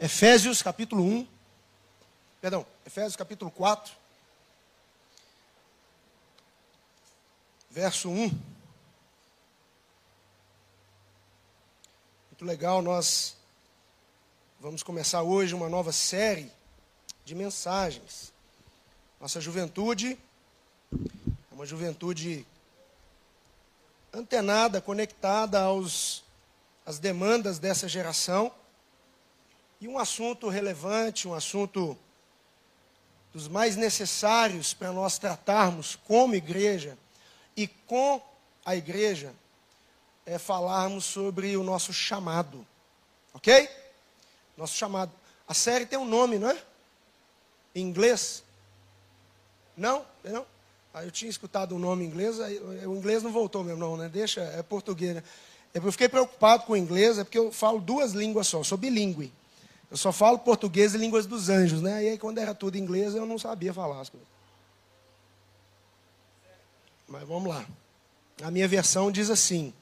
Efésios capítulo 1, perdão, Efésios capítulo 4, verso 1. Muito legal, nós vamos começar hoje uma nova série de mensagens. Nossa juventude é uma juventude antenada, conectada aos às demandas dessa geração. E um assunto relevante, um assunto dos mais necessários para nós tratarmos como igreja e com a igreja é falarmos sobre o nosso chamado. Ok? Nosso chamado. A série tem um nome, não é? Em inglês? Não? Não? Ah, eu tinha escutado um nome em inglês, o inglês não voltou mesmo, não, né? Deixa, é português. Né? Eu fiquei preocupado com o inglês, é porque eu falo duas línguas só, sou bilíngue. Eu só falo português e línguas dos anjos, né? E aí, quando era tudo inglês, eu não sabia falar as coisas. Mas vamos lá. A minha versão diz assim: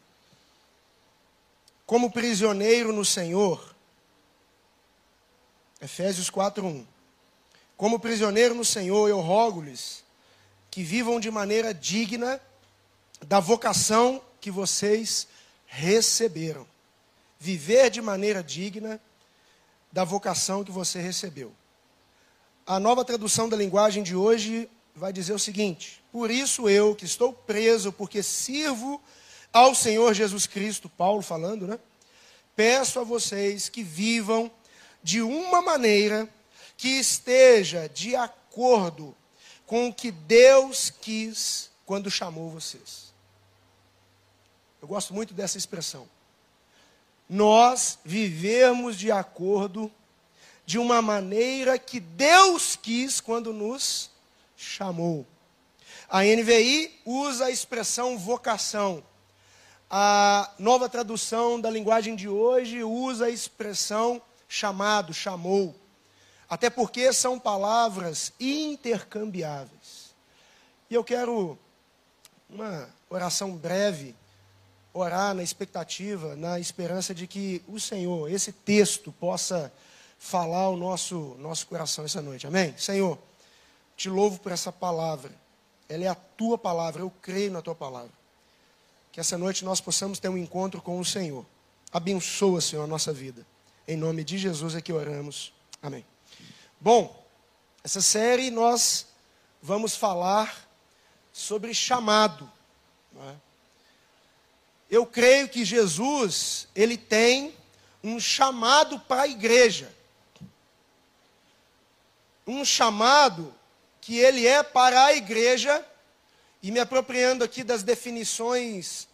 Como prisioneiro no Senhor, Efésios 4:1. Como prisioneiro no Senhor, eu rogo-lhes que vivam de maneira digna da vocação que vocês receberam. Viver de maneira digna da vocação que você recebeu. A nova tradução da linguagem de hoje vai dizer o seguinte: Por isso eu, que estou preso, porque sirvo ao Senhor Jesus Cristo, Paulo falando, né? Peço a vocês que vivam de uma maneira que esteja de acordo com o que Deus quis quando chamou vocês. Eu gosto muito dessa expressão nós vivemos de acordo de uma maneira que Deus quis quando nos chamou. A NVI usa a expressão vocação. A nova tradução da linguagem de hoje usa a expressão chamado, chamou. Até porque são palavras intercambiáveis. E eu quero uma oração breve orar na expectativa, na esperança de que o Senhor, esse texto, possa falar ao nosso, nosso coração essa noite. Amém? Senhor, te louvo por essa palavra. Ela é a tua palavra, eu creio na tua palavra. Que essa noite nós possamos ter um encontro com o Senhor. Abençoa, Senhor, a nossa vida. Em nome de Jesus é que oramos. Amém. Bom, essa série nós vamos falar sobre chamado. Não é? Eu creio que Jesus, ele tem um chamado para a igreja. Um chamado que ele é para a igreja, e me apropriando aqui das definições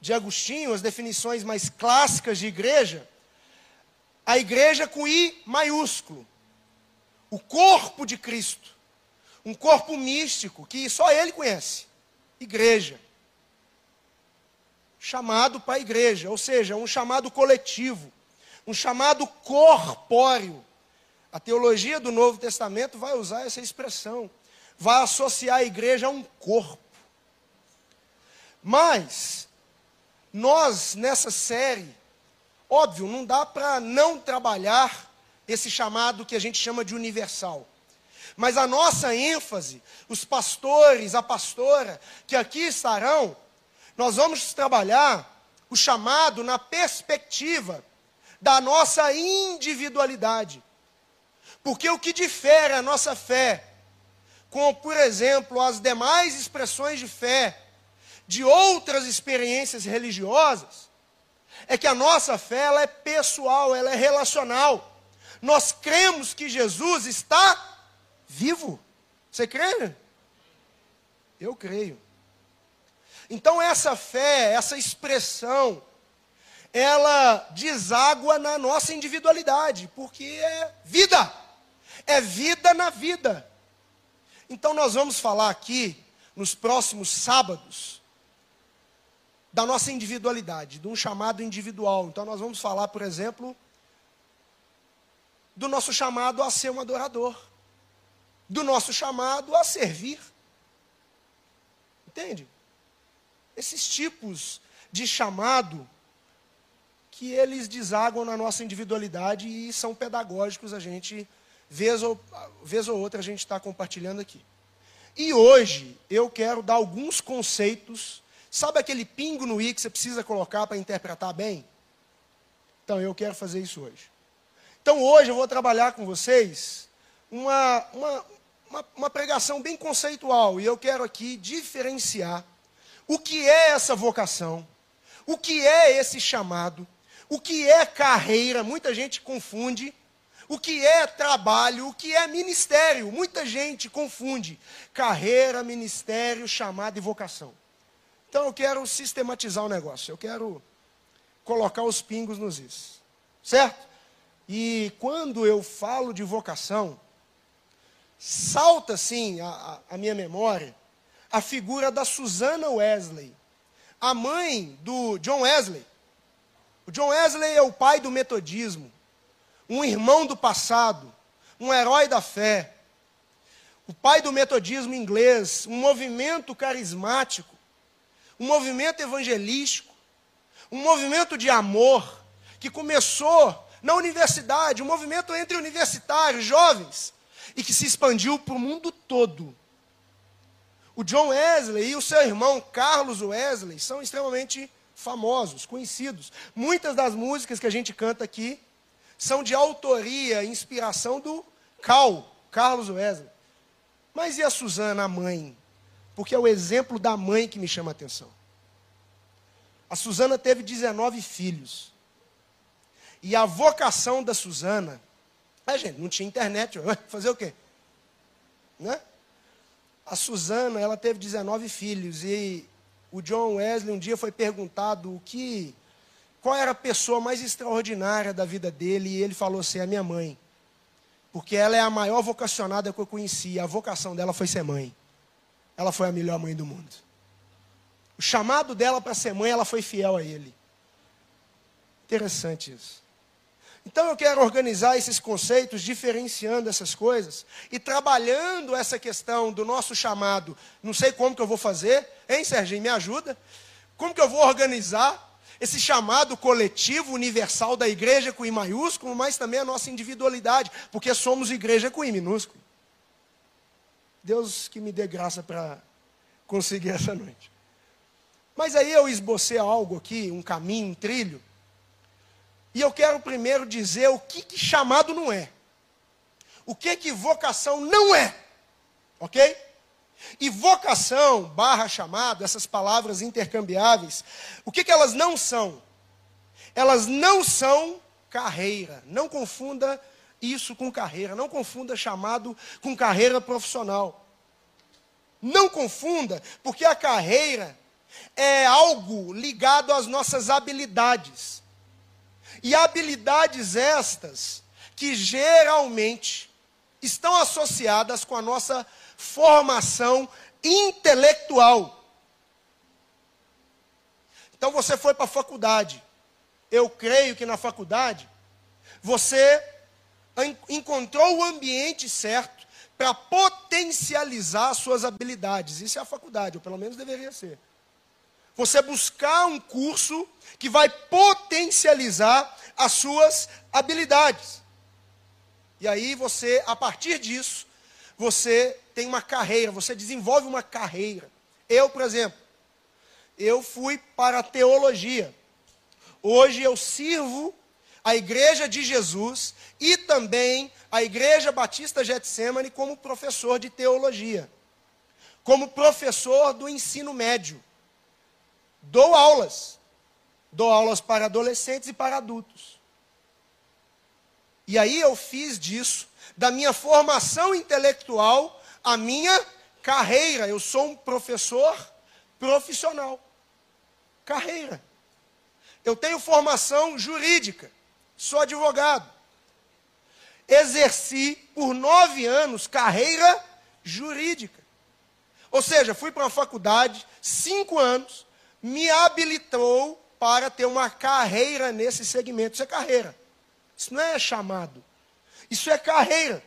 de Agostinho, as definições mais clássicas de igreja, a igreja com I maiúsculo, o corpo de Cristo, um corpo místico que só ele conhece, igreja chamado para a igreja, ou seja, um chamado coletivo, um chamado corpóreo. A teologia do Novo Testamento vai usar essa expressão, vai associar a igreja a um corpo. Mas, nós nessa série, óbvio, não dá para não trabalhar esse chamado que a gente chama de universal. Mas a nossa ênfase, os pastores, a pastora que aqui estarão, nós vamos trabalhar o chamado na perspectiva da nossa individualidade. Porque o que difere a nossa fé com, por exemplo, as demais expressões de fé de outras experiências religiosas, é que a nossa fé ela é pessoal, ela é relacional. Nós cremos que Jesus está vivo. Você crê? Eu creio. Então, essa fé, essa expressão, ela deságua na nossa individualidade, porque é vida, é vida na vida. Então, nós vamos falar aqui, nos próximos sábados, da nossa individualidade, de um chamado individual. Então, nós vamos falar, por exemplo, do nosso chamado a ser um adorador, do nosso chamado a servir. Entende? Esses tipos de chamado que eles desaguam na nossa individualidade e são pedagógicos, a gente, vez ou, vez ou outra, a gente está compartilhando aqui. E hoje eu quero dar alguns conceitos. Sabe aquele pingo no i que você precisa colocar para interpretar bem? Então eu quero fazer isso hoje. Então hoje eu vou trabalhar com vocês uma, uma, uma, uma pregação bem conceitual. E eu quero aqui diferenciar o que é essa vocação, o que é esse chamado, o que é carreira. Muita gente confunde o que é trabalho, o que é ministério. Muita gente confunde carreira, ministério, chamada e vocação. Então eu quero sistematizar o negócio, eu quero colocar os pingos nos is. Certo? E quando eu falo de vocação, salta assim a, a, minha memória a figura da Susana Wesley, a mãe do John Wesley. O John Wesley é o pai do metodismo um irmão do passado, um herói da fé, o pai do metodismo inglês, um movimento carismático, um movimento evangelístico, um movimento de amor que começou na universidade, um movimento entre universitários, jovens, e que se expandiu para o mundo todo. O John Wesley e o seu irmão Carlos Wesley são extremamente famosos, conhecidos. Muitas das músicas que a gente canta aqui são de autoria e inspiração do Cal, Carlos Wesley. Mas e a Suzana, a mãe? Porque é o exemplo da mãe que me chama a atenção. A Suzana teve 19 filhos. E a vocação da Suzana. É, gente, não tinha internet, fazer o quê? Né? A Suzana, ela teve 19 filhos. E o John Wesley um dia foi perguntado o que qual era a pessoa mais extraordinária da vida dele, e ele falou assim: é minha mãe. Porque ela é a maior vocacionada que eu conheci. A vocação dela foi ser mãe. Ela foi a melhor mãe do mundo. O chamado dela para ser mãe, ela foi fiel a ele. Interessante isso. Então eu quero organizar esses conceitos, diferenciando essas coisas e trabalhando essa questão do nosso chamado. Não sei como que eu vou fazer, hein, Serginho? Me ajuda. Como que eu vou organizar? esse chamado coletivo universal da igreja com I maiúsculo, mas também a nossa individualidade, porque somos igreja com I minúsculo. Deus que me dê graça para conseguir essa noite. Mas aí eu esbocei algo aqui, um caminho, um trilho, e eu quero primeiro dizer o que, que chamado não é. O que que vocação não é. Ok? E vocação, barra chamado, essas palavras intercambiáveis, o que, que elas não são? Elas não são carreira. Não confunda isso com carreira. Não confunda chamado com carreira profissional. Não confunda, porque a carreira é algo ligado às nossas habilidades. E habilidades estas que geralmente estão associadas com a nossa formação intelectual. Então você foi para a faculdade. Eu creio que na faculdade você encontrou o ambiente certo para potencializar suas habilidades. Isso é a faculdade, ou pelo menos deveria ser. Você buscar um curso que vai potencializar as suas habilidades. E aí você, a partir disso, você tem uma carreira, você desenvolve uma carreira. Eu, por exemplo, eu fui para a teologia. Hoje eu sirvo a Igreja de Jesus e também a Igreja Batista Getsemane como professor de teologia, como professor do ensino médio. Dou aulas. Dou aulas para adolescentes e para adultos. E aí eu fiz disso, da minha formação intelectual, a minha carreira. Eu sou um professor profissional. Carreira. Eu tenho formação jurídica. Sou advogado. Exerci por nove anos carreira jurídica. Ou seja, fui para uma faculdade, cinco anos, me habilitou para ter uma carreira nesse segmento. Isso é carreira. Isso não é chamado. Isso é carreira.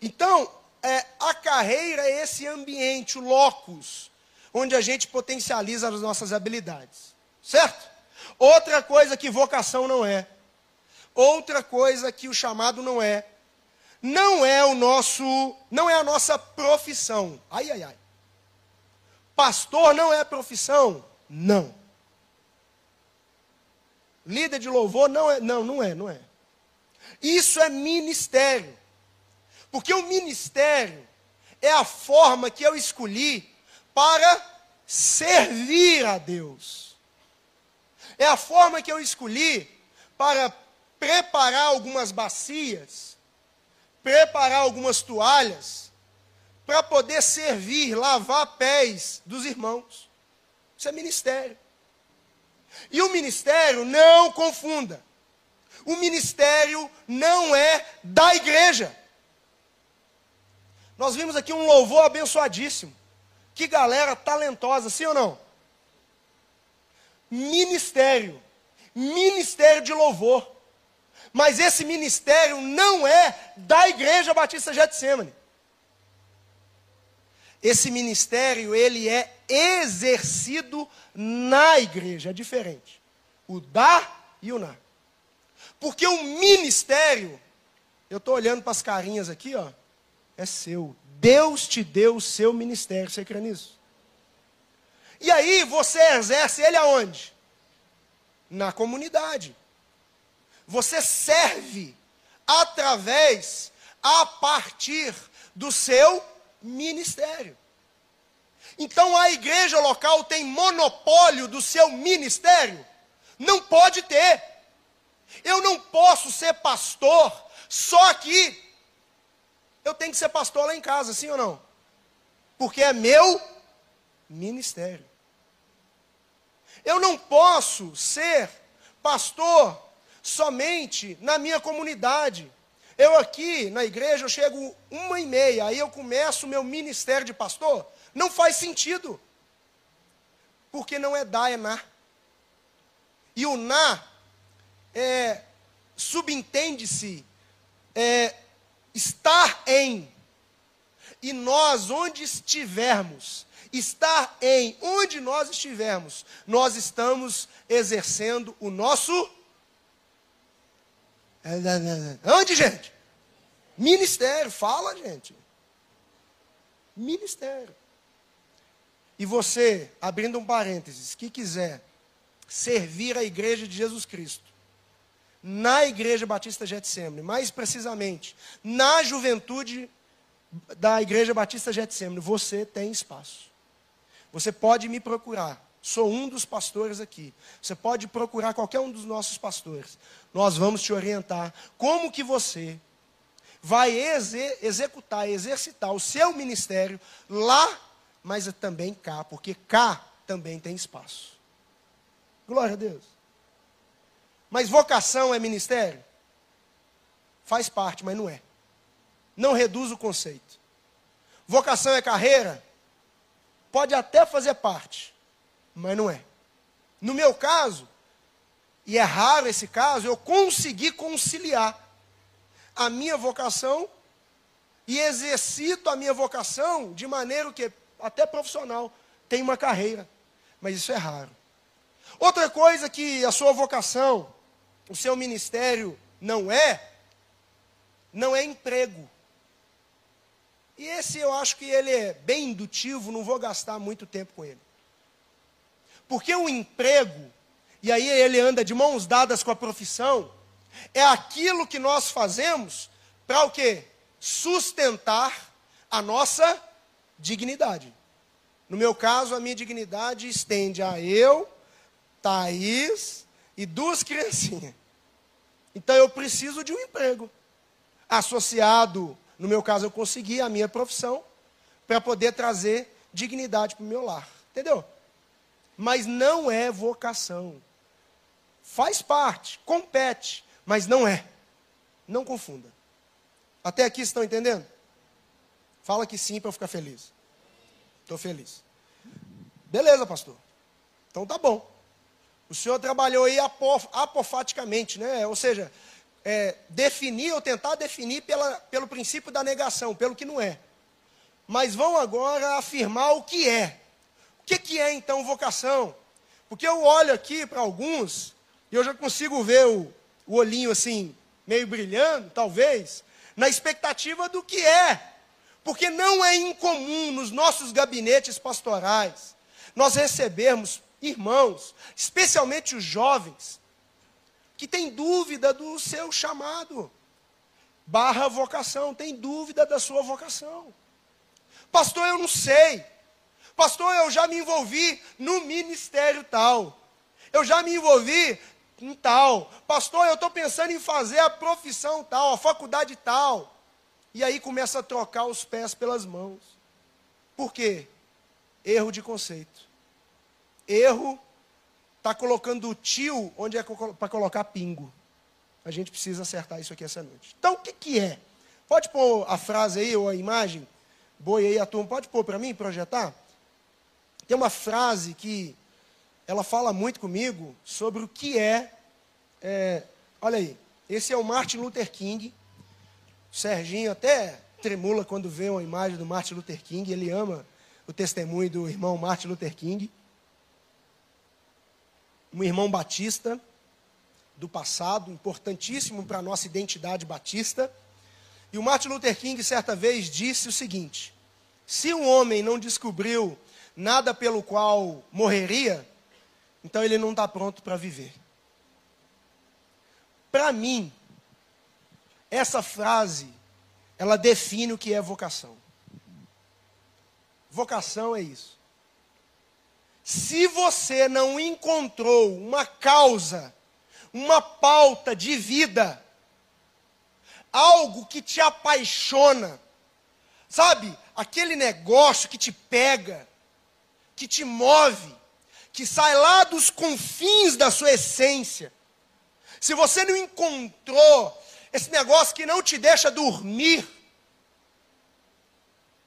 Então, é, a carreira é esse ambiente, o locus, onde a gente potencializa as nossas habilidades. Certo? Outra coisa que vocação não é. Outra coisa que o chamado não é. Não é o nosso, não é a nossa profissão. Ai ai ai. Pastor não é profissão? Não. Líder de louvor não é, não, não é, não é. Isso é ministério. Porque o ministério é a forma que eu escolhi para servir a Deus. É a forma que eu escolhi para preparar algumas bacias, preparar algumas toalhas, para poder servir, lavar pés dos irmãos. Isso é ministério. E o ministério, não confunda, o ministério não é da igreja. Nós vimos aqui um louvor abençoadíssimo. Que galera talentosa, sim ou não? Ministério. Ministério de louvor. Mas esse ministério não é da Igreja Batista Getsemane. Esse ministério, ele é exercido na igreja, é diferente. O da e o na. Porque o ministério, eu estou olhando para as carinhas aqui, ó, é seu. Deus te deu o seu ministério, você crê nisso? E aí você exerce ele aonde? Na comunidade. Você serve através, a partir do seu ministério. Então a igreja local tem monopólio do seu ministério? Não pode ter. Eu não posso ser pastor só aqui. Eu tenho que ser pastor lá em casa, sim ou não? Porque é meu ministério. Eu não posso ser pastor somente na minha comunidade. Eu aqui na igreja eu chego uma e meia, aí eu começo o meu ministério de pastor. Não faz sentido. Porque não é da, é na. E o na é, subentende-se é, estar em. E nós, onde estivermos, estar em, onde nós estivermos, nós estamos exercendo o nosso. Onde, gente? Ministério, fala, gente. Ministério. E você, abrindo um parênteses, que quiser servir a igreja de Jesus Cristo, na Igreja Batista Getsemane, mais precisamente, na juventude da Igreja Batista Getsemane, você tem espaço. Você pode me procurar. Sou um dos pastores aqui. Você pode procurar qualquer um dos nossos pastores. Nós vamos te orientar como que você vai exe executar, exercitar o seu ministério lá, mas também cá, porque cá também tem espaço. Glória a Deus. Mas vocação é ministério? Faz parte, mas não é. Não reduz o conceito. Vocação é carreira? Pode até fazer parte, mas não é. No meu caso, e é raro esse caso, eu consegui conciliar a minha vocação e exercito a minha vocação de maneira que até profissional tem uma carreira, mas isso é raro. Outra coisa que a sua vocação o seu ministério não é, não é emprego. E esse eu acho que ele é bem indutivo, não vou gastar muito tempo com ele. Porque o emprego, e aí ele anda de mãos dadas com a profissão, é aquilo que nós fazemos para o quê? Sustentar a nossa dignidade. No meu caso, a minha dignidade estende a eu, Thaís e duas criancinhas. Então eu preciso de um emprego. Associado, no meu caso, eu consegui a minha profissão para poder trazer dignidade para o meu lar. Entendeu? Mas não é vocação. Faz parte, compete, mas não é. Não confunda. Até aqui estão entendendo? Fala que sim para eu ficar feliz. Estou feliz. Beleza, pastor. Então tá bom. O senhor trabalhou aí apofaticamente, né? ou seja, é, definir ou tentar definir pela, pelo princípio da negação, pelo que não é. Mas vão agora afirmar o que é. Que, que é então vocação? Porque eu olho aqui para alguns e eu já consigo ver o, o olhinho assim, meio brilhando, talvez, na expectativa do que é. Porque não é incomum nos nossos gabinetes pastorais nós recebermos irmãos, especialmente os jovens, que têm dúvida do seu chamado, barra vocação, tem dúvida da sua vocação. Pastor, eu não sei. Pastor, eu já me envolvi no ministério tal. Eu já me envolvi em tal. Pastor, eu estou pensando em fazer a profissão tal, a faculdade tal. E aí começa a trocar os pés pelas mãos. Por quê? Erro de conceito. Erro está colocando o tio onde é para colocar pingo. A gente precisa acertar isso aqui essa noite. Então, o que, que é? Pode pôr a frase aí, ou a imagem? Boi aí, a turma, pode pôr para mim, projetar? Tem uma frase que ela fala muito comigo sobre o que é, é olha aí, esse é o Martin Luther King. O Serginho até tremula quando vê uma imagem do Martin Luther King, ele ama o testemunho do irmão Martin Luther King um irmão batista do passado, importantíssimo para a nossa identidade batista. E o Martin Luther King, certa vez, disse o seguinte: se um homem não descobriu nada pelo qual morreria, então ele não está pronto para viver. Para mim, essa frase, ela define o que é vocação. Vocação é isso. Se você não encontrou uma causa, uma pauta de vida, algo que te apaixona, sabe? Aquele negócio que te pega, que te move, que sai lá dos confins da sua essência. Se você não encontrou esse negócio que não te deixa dormir,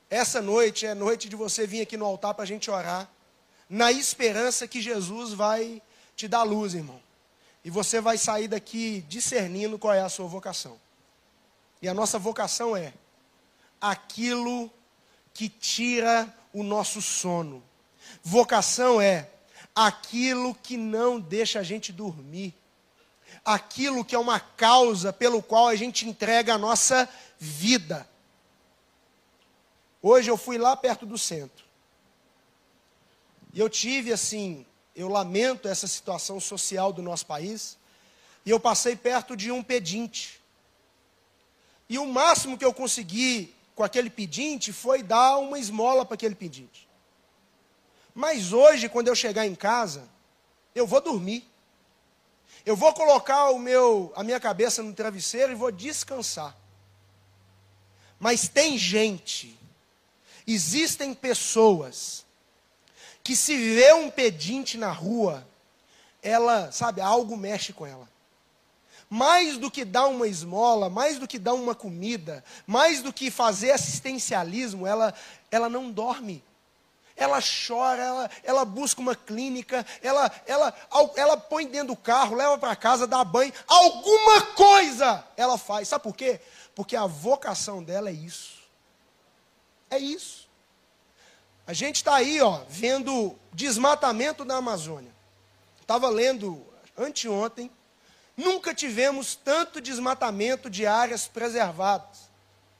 essa noite é noite de você vir aqui no altar para a gente orar na esperança que Jesus vai te dar luz, irmão. E você vai sair daqui discernindo qual é a sua vocação. E a nossa vocação é aquilo que tira o nosso sono. Vocação é aquilo que não deixa a gente dormir. Aquilo que é uma causa pelo qual a gente entrega a nossa vida. Hoje eu fui lá perto do centro. E eu tive assim, eu lamento essa situação social do nosso país, e eu passei perto de um pedinte. E o máximo que eu consegui com aquele pedinte foi dar uma esmola para aquele pedinte. Mas hoje, quando eu chegar em casa, eu vou dormir. Eu vou colocar o meu, a minha cabeça no travesseiro e vou descansar. Mas tem gente, existem pessoas que se vê um pedinte na rua, ela, sabe, algo mexe com ela. Mais do que dar uma esmola, mais do que dar uma comida, mais do que fazer assistencialismo, ela, ela não dorme. Ela chora, ela, ela busca uma clínica, ela, ela, ela põe dentro do carro, leva para casa, dá banho, alguma coisa ela faz. Sabe por quê? Porque a vocação dela é isso. É isso. A gente está aí, ó, vendo desmatamento na Amazônia. Estava lendo anteontem. Nunca tivemos tanto desmatamento de áreas preservadas.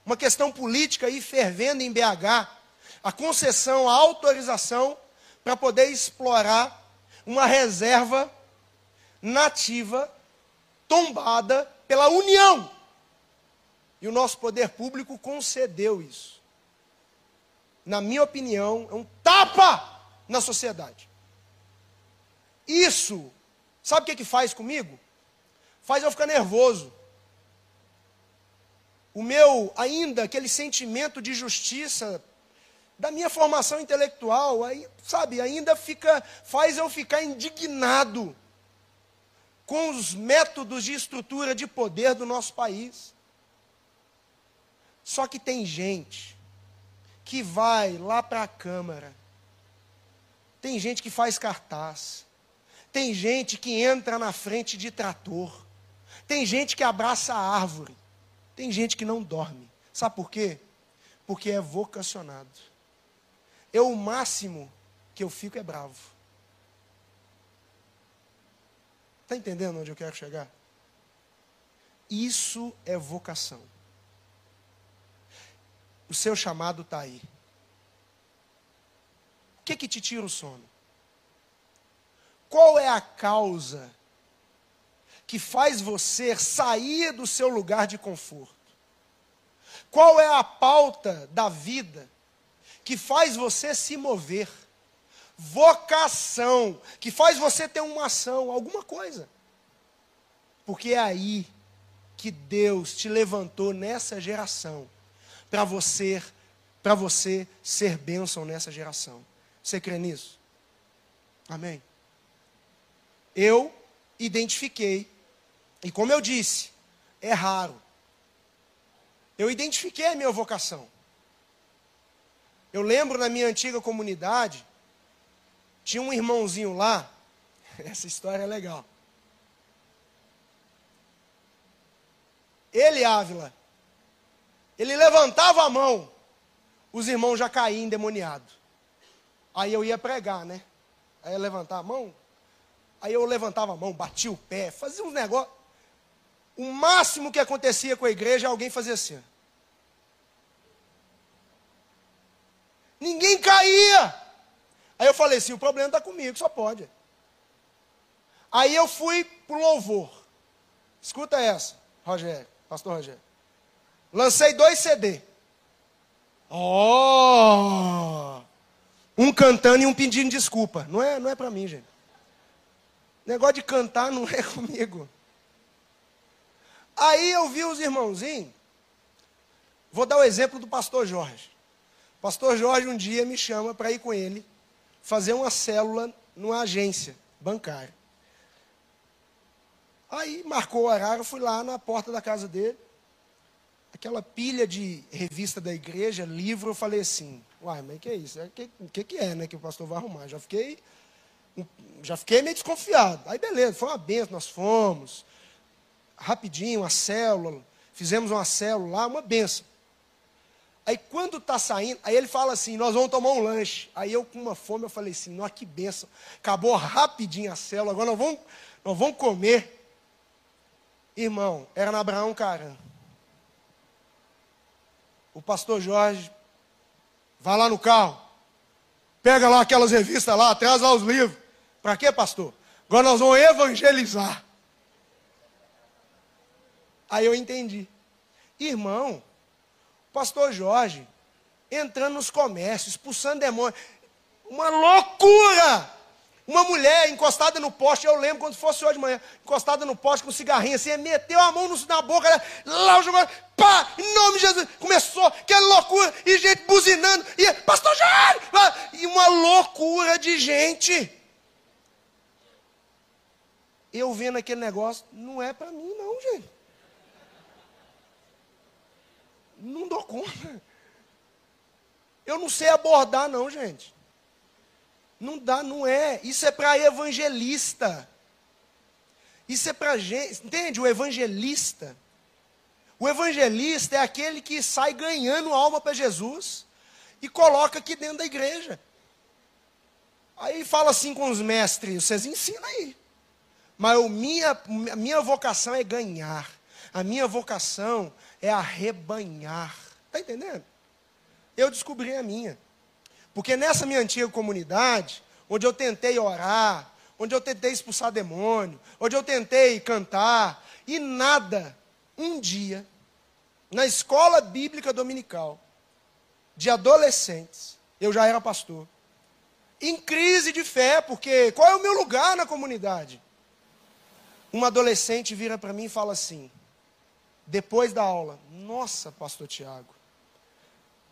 Uma questão política aí fervendo em BH. A concessão, a autorização para poder explorar uma reserva nativa tombada pela União. E o nosso poder público concedeu isso na minha opinião, é um tapa na sociedade. Isso, sabe o que, que faz comigo? Faz eu ficar nervoso. O meu, ainda, aquele sentimento de justiça da minha formação intelectual, aí, sabe, ainda fica, faz eu ficar indignado com os métodos de estrutura de poder do nosso país. Só que tem gente que vai lá para a Câmara. Tem gente que faz cartaz. Tem gente que entra na frente de trator. Tem gente que abraça a árvore. Tem gente que não dorme. Sabe por quê? Porque é vocacionado. Eu, o máximo que eu fico é bravo. Está entendendo onde eu quero chegar? Isso é vocação. O seu chamado está aí. O que, que te tira o sono? Qual é a causa que faz você sair do seu lugar de conforto? Qual é a pauta da vida que faz você se mover? Vocação, que faz você ter uma ação, alguma coisa. Porque é aí que Deus te levantou nessa geração para você para você ser bênção nessa geração. Você crê nisso? Amém. Eu identifiquei e como eu disse, é raro. Eu identifiquei a minha vocação. Eu lembro na minha antiga comunidade, tinha um irmãozinho lá, essa história é legal. Ele, Ávila, ele levantava a mão, os irmãos já caíam endemoniados. Aí eu ia pregar, né? Aí eu levantava a mão, aí eu levantava a mão, batia o pé, fazia uns negócios. O máximo que acontecia com a igreja é alguém fazer assim. Ninguém caía. Aí eu falei assim: o problema está comigo, só pode. Aí eu fui para o louvor. Escuta essa, Rogério, pastor Rogério. Lancei dois CD. Oh! Um cantando e um pedindo desculpa. Não é, não é para mim, gente. Negócio de cantar não é comigo. Aí eu vi os irmãozinhos. Vou dar o exemplo do pastor Jorge. Pastor Jorge um dia me chama para ir com ele fazer uma célula numa agência bancária. Aí marcou o horário, fui lá na porta da casa dele. Aquela pilha de revista da igreja, livro, eu falei assim, uai, mas que é isso? O é, que, que, que é, né, que o pastor vai arrumar? Já fiquei, já fiquei meio desconfiado. Aí beleza, foi uma benção, nós fomos rapidinho, uma célula, fizemos uma célula lá, uma benção. Aí quando está saindo, aí ele fala assim, nós vamos tomar um lanche. Aí eu com uma fome, eu falei assim, nossa, que benção. Acabou rapidinho a célula, agora nós vamos, nós vamos comer. Irmão, era na Abraão Caran. O pastor Jorge vai lá no carro, pega lá aquelas revistas lá, traz lá os livros. Para quê, pastor? Agora nós vamos evangelizar. Aí eu entendi. Irmão, pastor Jorge, entrando nos comércios, expulsando demônios. Uma loucura! Uma mulher encostada no poste, eu lembro quando fosse hoje de manhã, encostada no poste com um cigarrinho assim, meteu a mão na boca, lá jogou, pá, em nome de Jesus, começou aquela loucura, e gente buzinando, e pastor Jorge, e uma loucura de gente. Eu vendo aquele negócio, não é para mim não, gente. Não dou conta. Eu não sei abordar, não, gente. Não dá, não é. Isso é para evangelista. Isso é para gente. Entende? O evangelista. O evangelista é aquele que sai ganhando alma para Jesus e coloca aqui dentro da igreja. Aí fala assim com os mestres: vocês ensinam aí. Mas o minha, a minha vocação é ganhar. A minha vocação é arrebanhar. Está entendendo? Eu descobri a minha. Porque nessa minha antiga comunidade, onde eu tentei orar, onde eu tentei expulsar demônio, onde eu tentei cantar, e nada, um dia, na escola bíblica dominical, de adolescentes, eu já era pastor, em crise de fé, porque qual é o meu lugar na comunidade? Uma adolescente vira para mim e fala assim: depois da aula, nossa, pastor Tiago,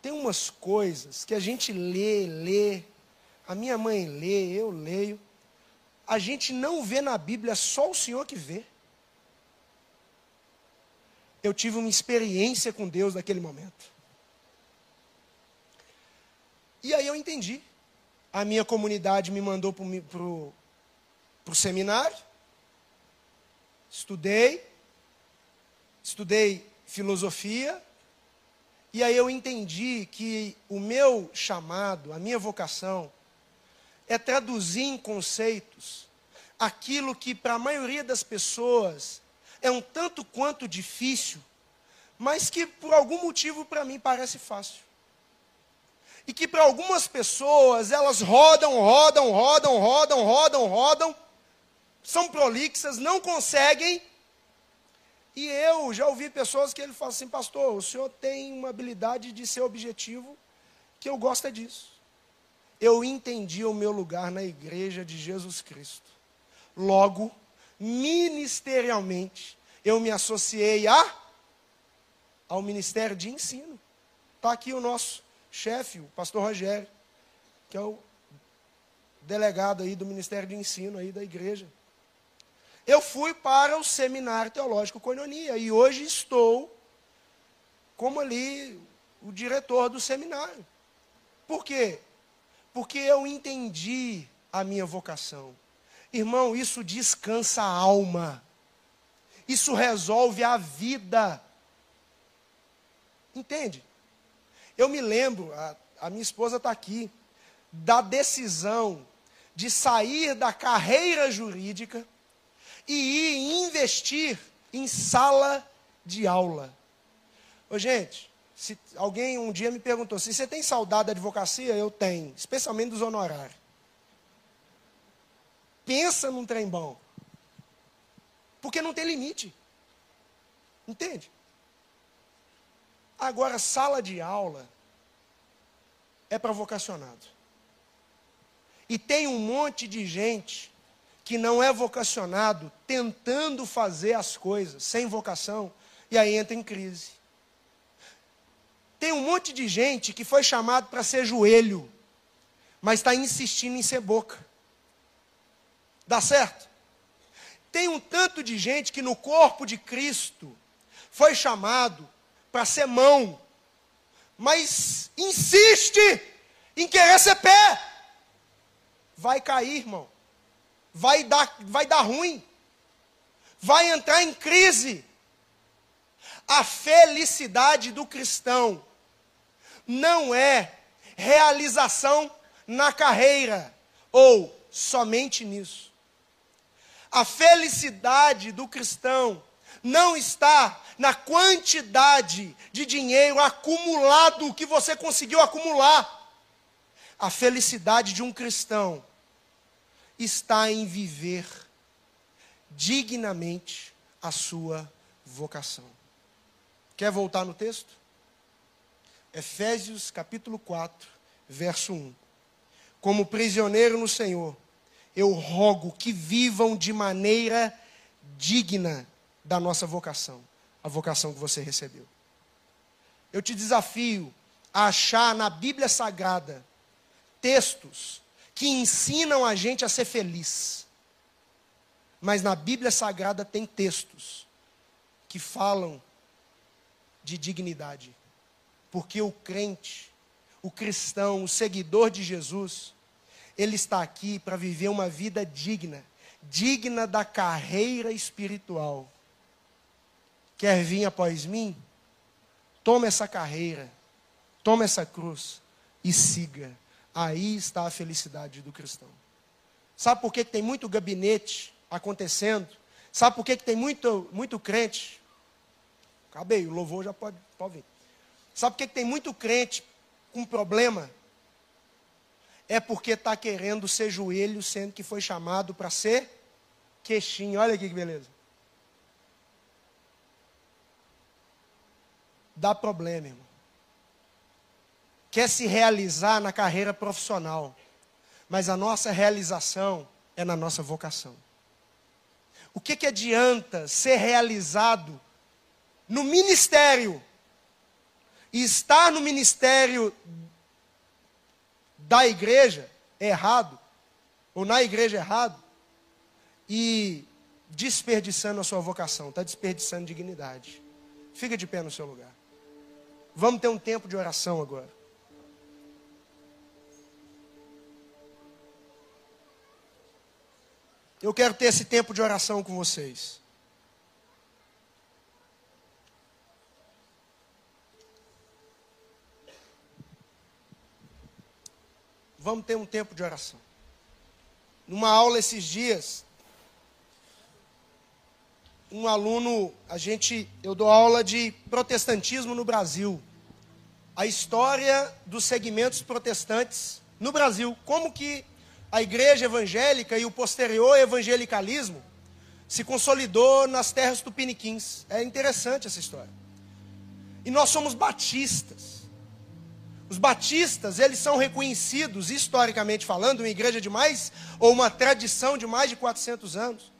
tem umas coisas que a gente lê, lê, a minha mãe lê, eu leio, a gente não vê na Bíblia, só o Senhor que vê. Eu tive uma experiência com Deus naquele momento. E aí eu entendi. A minha comunidade me mandou para o seminário, estudei, estudei filosofia, e aí eu entendi que o meu chamado, a minha vocação, é traduzir em conceitos aquilo que para a maioria das pessoas é um tanto quanto difícil, mas que por algum motivo para mim parece fácil. E que para algumas pessoas elas rodam, rodam, rodam, rodam, rodam, rodam, são prolixas, não conseguem. E eu já ouvi pessoas que ele fala assim, pastor, o senhor tem uma habilidade de ser objetivo, que eu gosto é disso. Eu entendi o meu lugar na igreja de Jesus Cristo. Logo, ministerialmente, eu me associei a ao ministério de ensino. Está aqui o nosso chefe, o pastor Rogério, que é o delegado aí do Ministério de Ensino aí da igreja. Eu fui para o Seminário Teológico Coinonia e hoje estou como ali o diretor do seminário. Por quê? Porque eu entendi a minha vocação. Irmão, isso descansa a alma. Isso resolve a vida. Entende? Eu me lembro, a, a minha esposa está aqui, da decisão de sair da carreira jurídica e ir investir em sala de aula. Ô, gente, se alguém um dia me perguntou se você tem saudade da advocacia, eu tenho, especialmente dos honorários. Pensa num trem bom. Porque não tem limite. Entende? Agora, sala de aula é para vocacionado. E tem um monte de gente que não é vocacionado tentando fazer as coisas sem vocação e aí entra em crise. Tem um monte de gente que foi chamado para ser joelho, mas está insistindo em ser boca. Dá certo? Tem um tanto de gente que no corpo de Cristo foi chamado para ser mão, mas insiste em querer ser pé. Vai cair, irmão. Vai dar, vai dar ruim. Vai entrar em crise. A felicidade do cristão não é realização na carreira ou somente nisso. A felicidade do cristão não está na quantidade de dinheiro acumulado que você conseguiu acumular. A felicidade de um cristão está em viver dignamente a sua vocação. Quer voltar no texto? Efésios capítulo 4, verso 1. Como prisioneiro no Senhor, eu rogo que vivam de maneira digna da nossa vocação, a vocação que você recebeu. Eu te desafio a achar na Bíblia Sagrada textos que ensinam a gente a ser feliz. Mas na Bíblia Sagrada tem textos que falam de dignidade. Porque o crente, o cristão, o seguidor de Jesus, ele está aqui para viver uma vida digna, digna da carreira espiritual. Quer vir após mim? Toma essa carreira, toma essa cruz e siga. Aí está a felicidade do cristão. Sabe por que, tem muito gabinete acontecendo? Sabe por que, tem muito, muito crente? Acabei, o louvor já pode, pode vir. Sabe por que, que tem muito crente com problema? é porque está querendo ser joelho, sendo que foi chamado para ser queixinho. Olha aqui que beleza. Dá problema, irmão. Quer se realizar na carreira profissional, mas a nossa realização é na nossa vocação. O que, que adianta ser realizado no ministério e estar no ministério da igreja errado, ou na igreja errado, e desperdiçando a sua vocação, está desperdiçando dignidade. Fica de pé no seu lugar. Vamos ter um tempo de oração agora. Eu quero ter esse tempo de oração com vocês. Vamos ter um tempo de oração. Numa aula esses dias, um aluno, a gente, eu dou aula de protestantismo no Brasil. A história dos segmentos protestantes no Brasil, como que a igreja evangélica e o posterior evangelicalismo se consolidou nas terras tupiniquins. É interessante essa história. E nós somos batistas. Os batistas, eles são reconhecidos, historicamente falando, uma igreja de mais, ou uma tradição de mais de 400 anos.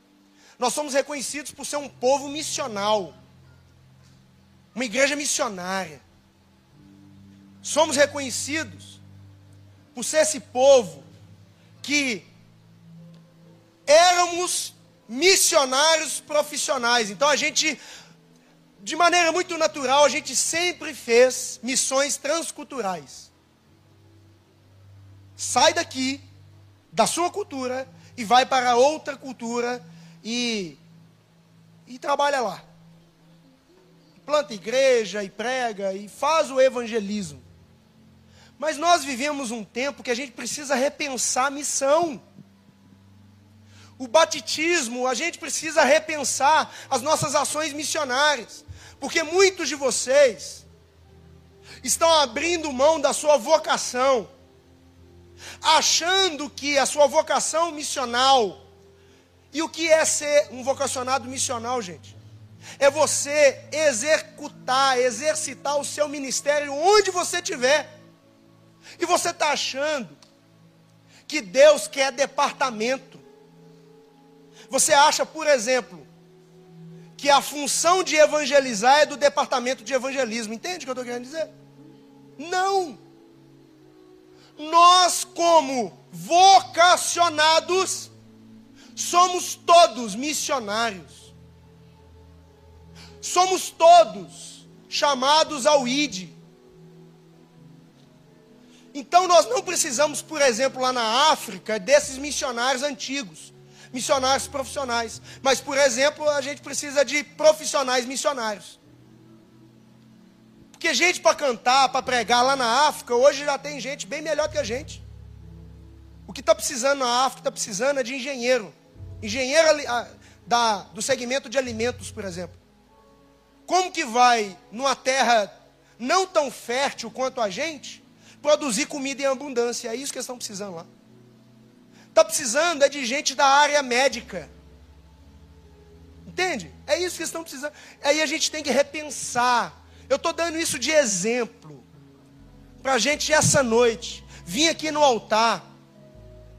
Nós somos reconhecidos por ser um povo missional, uma igreja missionária. Somos reconhecidos por ser esse povo que éramos missionários profissionais. Então a gente, de maneira muito natural, a gente sempre fez missões transculturais. Sai daqui, da sua cultura, e vai para outra cultura e, e trabalha lá. Planta igreja e prega e faz o evangelismo. Mas nós vivemos um tempo que a gente precisa repensar a missão. O batitismo, a gente precisa repensar as nossas ações missionárias. Porque muitos de vocês estão abrindo mão da sua vocação, achando que a sua vocação missional e o que é ser um vocacionado missional, gente? É você executar, exercitar o seu ministério onde você estiver. E você está achando que Deus quer departamento. Você acha, por exemplo, que a função de evangelizar é do departamento de evangelismo. Entende o que eu estou querendo dizer? Não. Nós, como vocacionados, somos todos missionários. Somos todos chamados ao ID. Então nós não precisamos, por exemplo, lá na África, desses missionários antigos, missionários profissionais. Mas, por exemplo, a gente precisa de profissionais missionários. Porque gente para cantar, para pregar lá na África, hoje já tem gente bem melhor que a gente. O que está precisando na África, está precisando é de engenheiro. Engenheiro da, do segmento de alimentos, por exemplo. Como que vai, numa terra não tão fértil quanto a gente, produzir comida em abundância. É isso que eles estão precisando lá. Está precisando é de gente da área médica. Entende? É isso que eles estão precisando. Aí a gente tem que repensar. Eu estou dando isso de exemplo. Para a gente essa noite. Vir aqui no altar.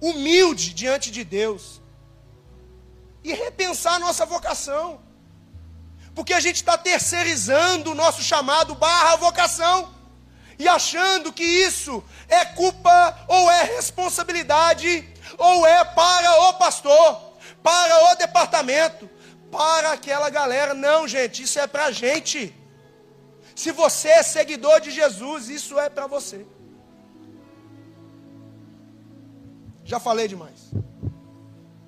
Humilde diante de Deus. E repensar a nossa vocação. Porque a gente está terceirizando o nosso chamado barra vocação e achando que isso é culpa ou é responsabilidade ou é para o pastor, para o departamento, para aquela galera. Não, gente, isso é para a gente. Se você é seguidor de Jesus, isso é para você. Já falei demais.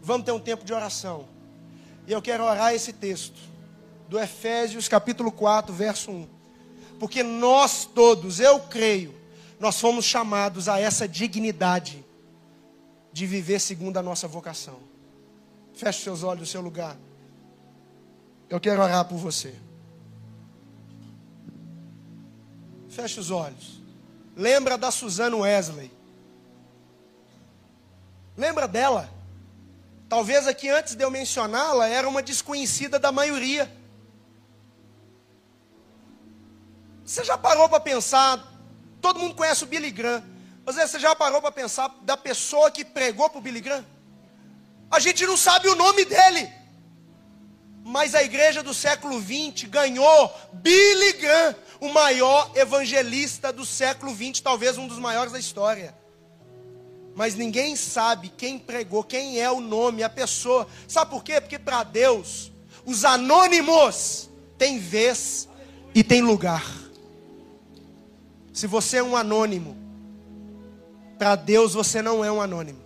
Vamos ter um tempo de oração. E eu quero orar esse texto do Efésios capítulo 4, verso 1 porque nós todos, eu creio, nós fomos chamados a essa dignidade de viver segundo a nossa vocação. Feche seus olhos no seu lugar. Eu quero orar por você. Feche os olhos. Lembra da Suzana Wesley. Lembra dela? Talvez aqui antes de eu mencioná-la, era uma desconhecida da maioria. Você já parou para pensar? Todo mundo conhece o Billy Graham. Mas você já parou para pensar da pessoa que pregou para o Billy Graham? A gente não sabe o nome dele. Mas a igreja do século XX ganhou Billy Graham, o maior evangelista do século XX, talvez um dos maiores da história. Mas ninguém sabe quem pregou, quem é o nome, a pessoa. Sabe por quê? Porque para Deus, os anônimos têm vez e têm lugar. Se você é um anônimo, para Deus você não é um anônimo.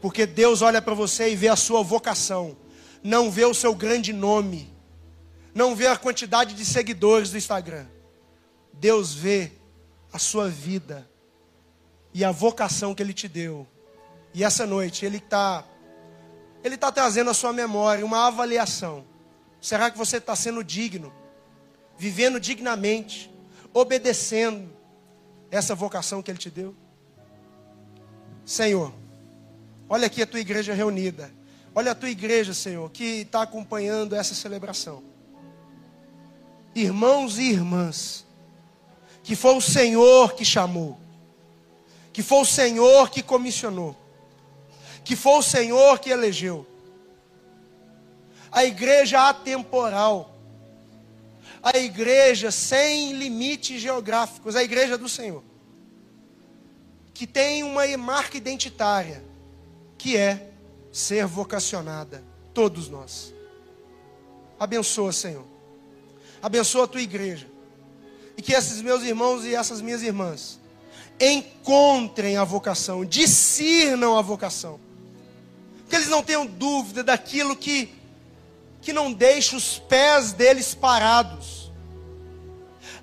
Porque Deus olha para você e vê a sua vocação, não vê o seu grande nome, não vê a quantidade de seguidores do Instagram. Deus vê a sua vida e a vocação que Ele te deu. E essa noite Ele está Ele tá trazendo à sua memória uma avaliação. Será que você está sendo digno, vivendo dignamente, obedecendo essa vocação que Ele te deu? Senhor, olha aqui a tua igreja reunida. Olha a tua igreja, Senhor, que está acompanhando essa celebração. Irmãos e irmãs, que foi o Senhor que chamou, que foi o Senhor que comissionou, que foi o Senhor que elegeu. A igreja atemporal, a igreja sem limites geográficos, a igreja do Senhor, que tem uma marca identitária, que é ser vocacionada, todos nós. Abençoa, Senhor. Abençoa a tua igreja. E que esses meus irmãos e essas minhas irmãs encontrem a vocação, discernam a vocação. Que eles não tenham dúvida daquilo que que não deixa os pés deles parados.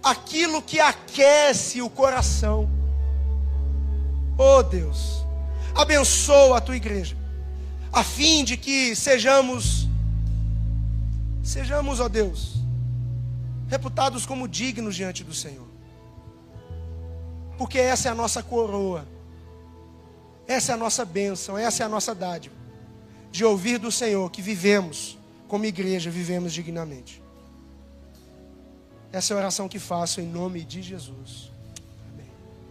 Aquilo que aquece o coração. Oh Deus, abençoa a tua igreja, a fim de que sejamos, sejamos, ó Deus, reputados como dignos diante do Senhor. Porque essa é a nossa coroa, essa é a nossa bênção, essa é a nossa dádiva, de ouvir do Senhor que vivemos como igreja, vivemos dignamente. Essa é a oração que faço em nome de Jesus.